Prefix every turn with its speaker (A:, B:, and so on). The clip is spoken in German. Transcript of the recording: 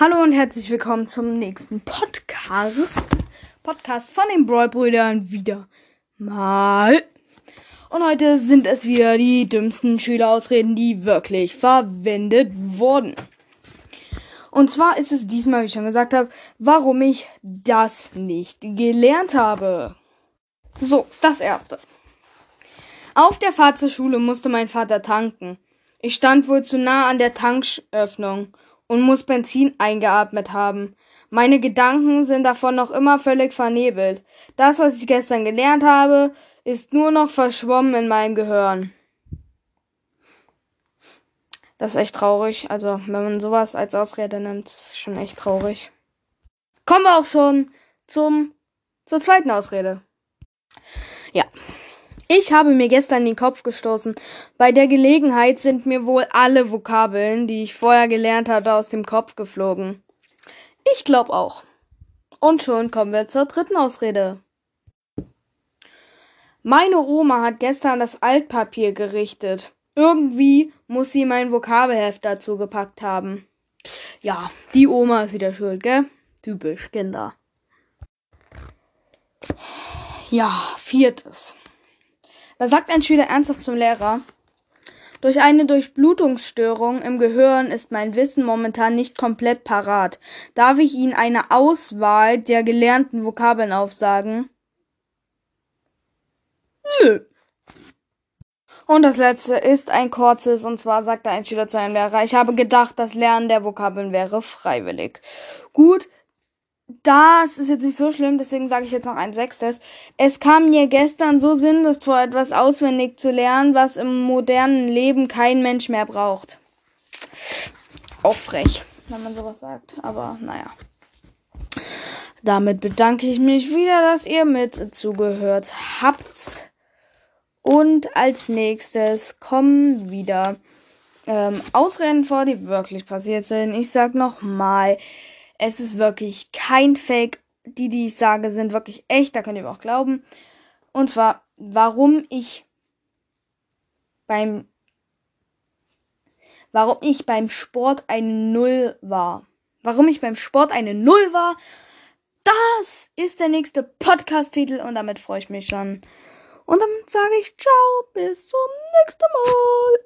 A: Hallo und herzlich willkommen zum nächsten Podcast. Podcast von den Brawl-Brüdern wieder mal. Und heute sind es wieder die dümmsten Schülerausreden, die wirklich verwendet wurden. Und zwar ist es diesmal, wie ich schon gesagt habe, warum ich das nicht gelernt habe. So, das erste. Auf der Fahrt zur Schule musste mein Vater tanken. Ich stand wohl zu nah an der Tanköffnung und muss Benzin eingeatmet haben. Meine Gedanken sind davon noch immer völlig vernebelt. Das, was ich gestern gelernt habe, ist nur noch verschwommen in meinem Gehirn. Das ist echt traurig. Also, wenn man sowas als Ausrede nimmt, ist schon echt traurig. Kommen wir auch schon zum, zur zweiten Ausrede. Ja. Ich habe mir gestern den Kopf gestoßen. Bei der Gelegenheit sind mir wohl alle Vokabeln, die ich vorher gelernt hatte, aus dem Kopf geflogen. Ich glaube auch. Und schon kommen wir zur dritten Ausrede. Meine Oma hat gestern das Altpapier gerichtet. Irgendwie muss sie mein Vokabelheft dazu gepackt haben. Ja, die Oma ist wieder schuld, gell? Typisch Kinder. Ja, viertes. Da sagt ein Schüler ernsthaft zum Lehrer, durch eine Durchblutungsstörung im Gehirn ist mein Wissen momentan nicht komplett parat. Darf ich Ihnen eine Auswahl der gelernten Vokabeln aufsagen? Nö. Und das letzte ist ein kurzes, und zwar sagte ein Schüler zu einem Lehrer, ich habe gedacht, das Lernen der Vokabeln wäre freiwillig. Gut, das ist jetzt nicht so schlimm, deswegen sage ich jetzt noch ein sechstes. Es kam mir gestern so sinnlos etwas auswendig zu lernen, was im modernen Leben kein Mensch mehr braucht. Auch frech, wenn man sowas sagt, aber naja. Damit bedanke ich mich wieder, dass ihr mit zugehört habt. Und als nächstes kommen wieder ähm, Ausreden vor, die wirklich passiert sind. Ich sag nochmal. mal es ist wirklich kein Fake. Die, die ich sage, sind wirklich echt. Da könnt ihr mir auch glauben. Und zwar, warum ich beim warum ich beim Sport eine Null war. Warum ich beim Sport eine Null war, das ist der nächste Podcast-Titel und damit freue ich mich schon. Und damit sage ich ciao, bis zum nächsten Mal.